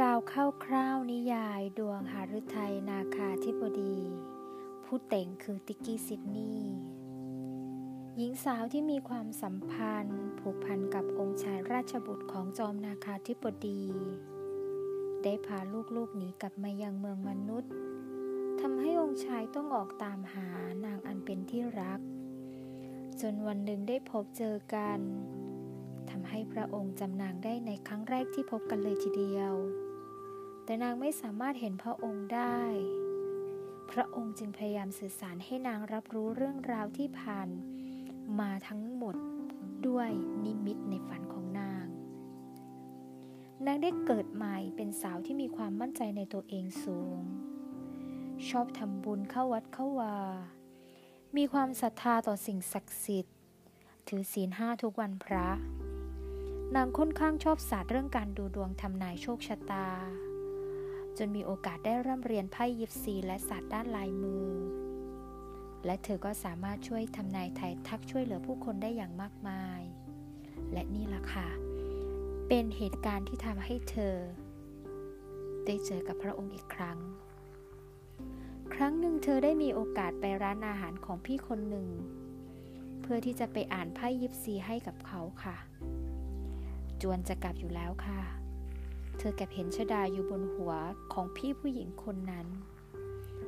ราวคร่าวๆนิยายดวงหฤทัยนาคาธิบดี ผู้แต่งคือติกกี้ซิดนีย์หญิงสาวที่มีความสัมพันธ์ ผูกพันกับองค์ชายราชบุตรของจอมนาคาธิบดี ได้พาลูกๆหนีกลับมายังเมืองมนุษย์ทำให้องค์ชายต้องออกตามหานางอันเป็นที่รัก จนวันหนึ่งได้พบเจอกันทำให้พระองค์จำนางได้ในครั้งแรกที่พบกันเลยทีเดียว แต่นางไม่สามารถเห็นพระองค์ได้ พระองค์จึงพยายามสื่อสารให้นางรับรู้เรื่องราวที่ผ่านมาทั้งหมดด้วยนิมิตในฝันของนาง นางได้เกิดใหม่เป็นสาวที่มีความมั่นใจในตัวเองสูง ชอบทำบุญเข้าวัดเข้าวา มีความศรัทธาต่อสิ่งศักดิ์สิทธิ์ ถือศีลห้าทุกวันพระ นางค่อนข้างชอบศาสตร์เรื่องการดูดวงทำนายโชคชะตา จนมีโอกาสได้ร่ำเรียนไพ่ยิปซีและศาสตร์ด้านลายมือ และเธอก็สามารถช่วยทำนายไทยทักช่วยเหลือผู้คนได้อย่างมากมาย และนี่ล่ะค่ะ เป็นเหตุการณ์ที่ทำให้เธอ ได้เจอกับพระองค์อีกครั้ง ครั้งหนึ่งเธอได้มีโอกาสไปร้านอาหารของพี่คนหนึ่ง เพื่อที่จะไปอ่านไพ่ยิปซีให้กับเขาค่ะ จวนจะกลับอยู่แล้วค่ะ เธอแกับเห็นชดาอยู่บนหัวของพี่ผู้หญิงคนนั้น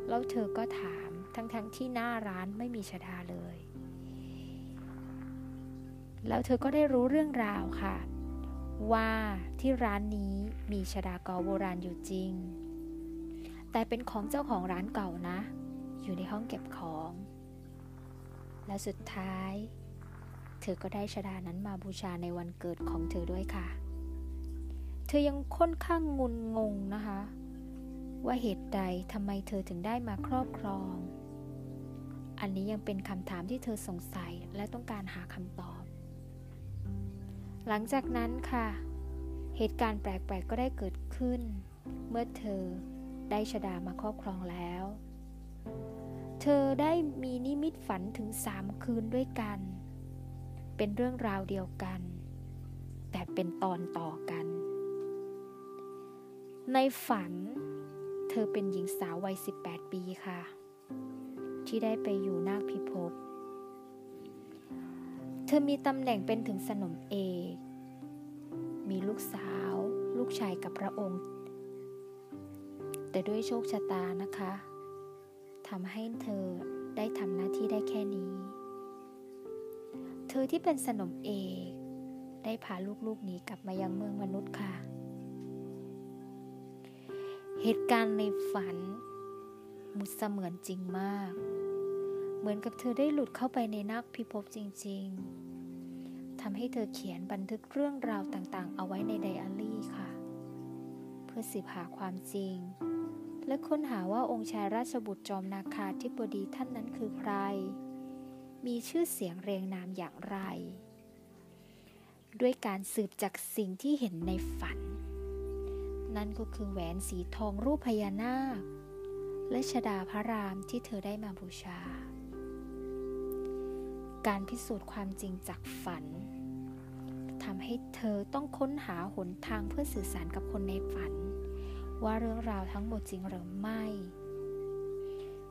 แล้วเธอก็ถามทั้งๆทที่หน้าร้านไม่มีชดาเลย แล้วเธอก็ได้รู้เรื่องราวค่ะ ว่าที่ร้านนี้มีชดากอโบราณอยู่จริง แต่เป็นของเจ้าของร้านเก่านะ อยู่ในห้องเก็บของ และสุดท้าย เธอก็ได้ชดานั้นมาบูชาในวันเกิดของเธอด้วยค่ะ เธอยังค่อนข้างงุนงงนะคะ ว่าเหตุใดทำไมเธอถึงได้มาครอบครอง อันนี้ยังเป็นคำถามที่เธอสงสัยและต้องการหาคำตอบ หลังจากนั้นค่ะ เหตุการณ์แปลกๆก็ได้เกิดขึ้น เมื่อเธอได้ชดามาครอบครองแล้ว เธอได้มีนิมิตฝันถึงสามคืนด้วยกัน เป็นเรื่องราวเดียวกัน แต่เป็นตอนต่อกัน ในฝัน เธอเป็นหญิงสาววัย 18 ปีค่ะ ที่ได้ไปอยู่นาคพิภพ เธอมีตำแหน่งเป็นถึงสนมเอก มีลูกสาว ลูกชายกับพระองค์ แต่ด้วยโชคชะตานะคะทำให้เธอได้ทำหน้าที่ได้แค่นี้ เธอที่เป็นสนมเอก ได้พาลูกๆนี้กลับมายังเมืองมนุษย์ค่ะ เหตุการณ์ในฝันมุดเสมือนจริงมาก เหมือนกับเธอได้หลุดเข้าไปในนักพิภพจริง ๆทำให้เธอเขียนบันทึกเรื่องราวต่างๆ เอาไว้ในไดอารี่ค่ะ เพื่อสืบหาความจริง และค้นหาว่าองค์ชายราชบุตรจอมนาคาธิบดีท่านนั้นคือใคร มีชื่อเสียงเรียงนามอย่างไร ด้วยการสืบจากสิ่งที่เห็นในฝัน นั่นก็คือแหวนสีทองรูปพญานาค และชดาพระรามที่เธอได้มาบูชา การพิสูจน์ความจริงจากฝันทำให้เธอต้องค้นหาหนทางเพื่อสื่อสารกับคนในฝัน ว่าเรื่องราวทั้งหมดจริงหรือไม่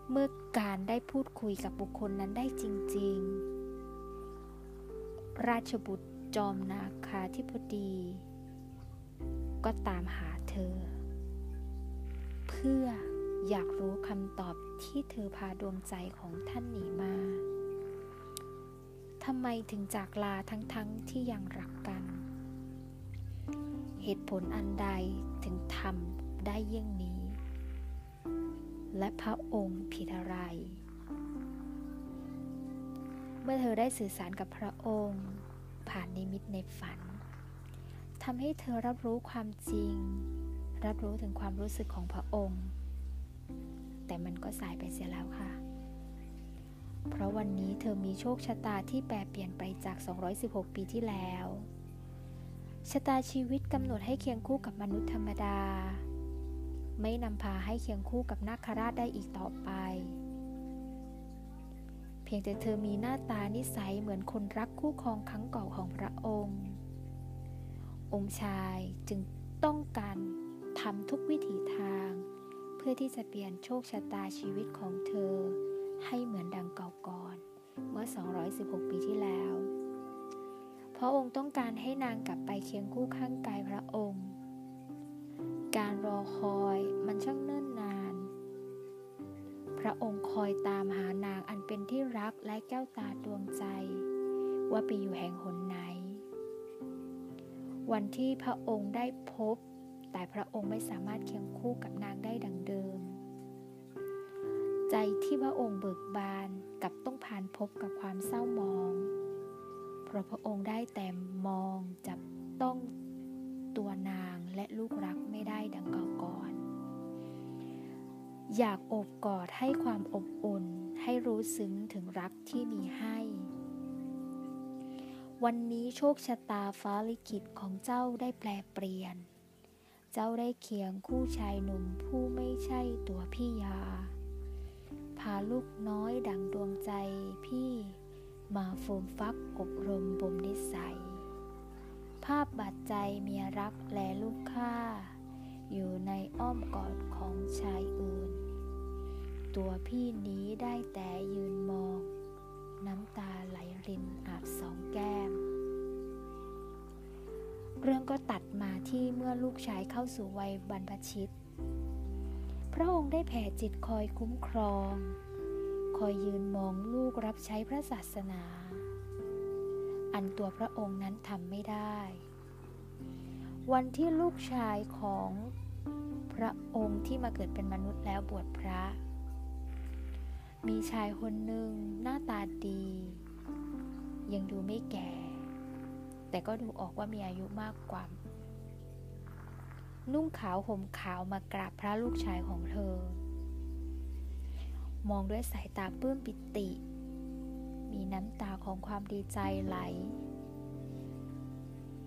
เมื่อการได้พูดคุยกับบุคคลนั้นได้จริง ๆ ราชบุตรจอมนาคาธิบดี ก็ตามหาเธอ เพื่ออยากรู้คำตอบที่เธอพาดวงใจของท่านหนีมาทำไมถึงจากลาทั้งๆทที่ยังรักกัน เหตุผลอันใดถึงทำได้เยี่ยงนี้ และพระองค์ผิดอะไร เมื่อเธอได้สื่อสารกับพระองค์ ผ่านนิมิตในฝัน ทำให้เธอรับรู้ความจริง รับรู้ถึงความรู้สึกของพระองค์ แต่มันก็สายไปเสียแล้วค่ะ เพราะวันนี้เธอมีโชคชะตาที่แปรเปลี่ยนไปจาก 216 ปีที่แล้ว ชะตาชีวิตกำหนดให้เคียงคู่กับมนุษย์ธรรมดา ไม่นำพาให้เคียงคู่กับนาคราชได้อีกต่อไป เพียงแต่เธอมีหน้าตานิสัยเหมือนคนรักคู่ครองครั้งเก่าของพระองค์ องค์ชายจึงต้องการทำทุกวิถีทาง เพื่อที่จะเปลี่ยนโชคชะตาชีวิตของเธอ ให้เหมือนดังเก่าก่อน เมื่อ 216 ปีที่แล้ว พระองค์ต้องการให้นางกลับไปเคียงคู่ข้างกายพระองค์ การรอคอยมันช่างเนิ่นนาน พระองค์คอยตามหานางอันเป็นที่รักและแก้วตาดวงใจ ว่าไปอยู่แห่งหนไหน วันที่พระองค์ได้พบ แต่พระองค์ไม่สามารถเคียงคู่กับนางได้ดังเดิม ใจที่พระองค์เบิกบานกับต้องผ่านพบกับความเศร้ามอง เพราะพระองค์ได้แต่มองจับต้องตัวนางและลูกรักไม่ได้ดังเก่าก่อน อยากอบกอดให้ความอบอุ่นให้รู้ซึ้งถึงรักที่มีให้ วันนี้โชคชะตาฟ้าลิขิตของเจ้าได้แปลเปลี่ยน เจ้าได้เคียงคู่ชายหนุ่มผู้ไม่ใช่ตัวพี่ยา พาลูกน้อยดังดวงใจพี่มาฟูมฟักอบรมบ่มนิสัย ภาพบาดใจเมียรักและลูกข้าอยู่ในอ้อมกอดของชายอื่น ตัวพี่นี้ได้แต่ยืนมอง น้ำตาไหลรินอาบสองแก้ม เรื่องก็ตัดมาที่เมื่อลูกชายเข้าสู่วัยบรรพชิต พระองค์ได้แผ่จิตคอยคุ้มครอง คอยยืนมองลูกรับใช้พระศาสนา อันตัวพระองค์นั้นทำไม่ได้ วันที่ลูกชายของพระองค์ที่มาเกิดเป็นมนุษย์แล้วบวชพระ มีชายคนหนึ่งหน้าตาดี ยังดูไม่แก่ แต่ก็ดูออกว่ามีอายุมากกว่า นุ่งขาวห่มขาวมากราบพระลูกชายของเธอ มองด้วยสายตาปลื้มปิติ มีน้ำตาของความดีใจไหล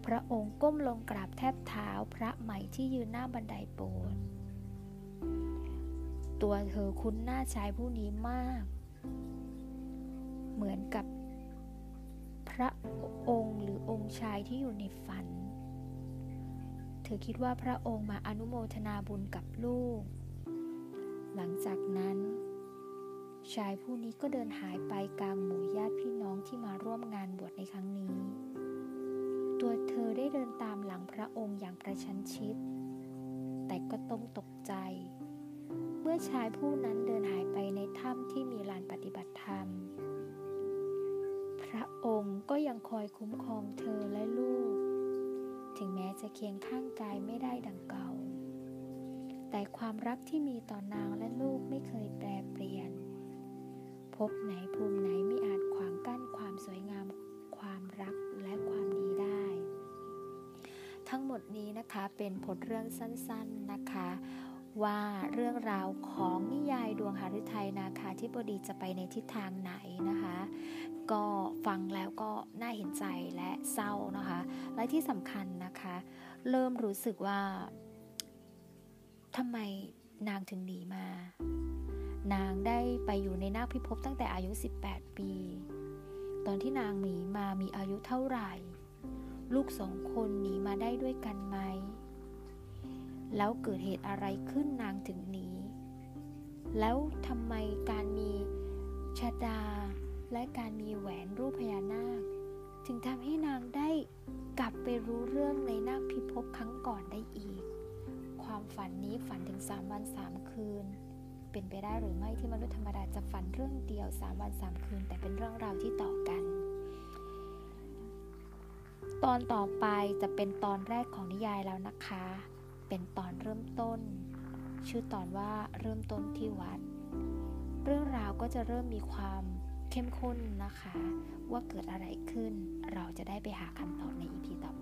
พระองค์ก้มลงกราบแทบเท้าพระใหม่ที่ยืนหน้าบันไดโบสถ์ ตัวเธอคุ้นหน้าชายผู้นี้มาก เหมือนกับพระองค์หรือองค์ชายที่อยู่ในฝัน เธอคิดว่าพระองค์มาอนุโมทนาบุญกับลูก หลังจากนั้น ชายผู้นี้ก็เดินหายไปกลางหมู่ญาติพี่น้องที่มาร่วมงานบวชในครั้งนี้ ตัวเธอได้เดินตามหลังพระองค์อย่างประชันชิด แต่ก็ต้องตกใจ เมื่อชายผู้นั้นเดินหายไปในถ้ำที่มีลานปฏิบัติธรรม พระองค์ก็ยังคอยคุ้มครองเธอและลูก ถึงแม้จะเคียงข้างกายไม่ได้ดังเก่า แต่ความรักที่มีต่อนางและลูกไม่เคยแปรเปลี่ยน พบไหนภูมิไหนไม่อาจขวางกั้นความสวยงาม ความรักและความดีได้ ทั้งหมดนี้นะคะเป็นผลเรื่องสั้น ๆนะคะ ว่าเรื่องราวของนิยายดวงหฤทัยนาคาธิบดีจะไปในทิศทางไหนนะคะ ก็ฟังแล้วก็น่าเห็นใจและเศร้านะคะ และที่สำคัญนะคะ เริ่มรู้สึกว่าทำไมนางถึงหนีมา นางได้ไปอยู่ในนาคพิภพตั้งแต่อายุ 18 ปี ตอนที่นางหนีมามีอายุเท่าไหร่ ลูกสองคนหนีมาได้ด้วยกันไหม แล้วเกิดเหตุอะไรขึ้นนางถึงหนี แล้วทำไมการมีชาดา และการมีแหวนรูปพญานาค ถึงทำให้นางได้กลับไปรู้เรื่องในนาคพิภพครั้งก่อนได้อีก ความฝันนี้ฝันถึง3วัน3คืน เป็นไปได้หรือไม่ที่มนุษย์ธรรมดาจะฝันเรื่องเดียว3วัน3คืน แต่เป็นเรื่องราวที่ต่อกันตอนต่อไปจะเป็นตอนแรกของนิยายแล้วนะคะ เป็นตอนเริ่มต้น ชื่อตอนว่าเริ่มต้นที่วัด เรื่องราวก็จะเริ่มมีความเข้มข้นนะคะ ว่าเกิดอะไรขึ้น เราจะได้ไปหาคำตอบในอีพีต่อไป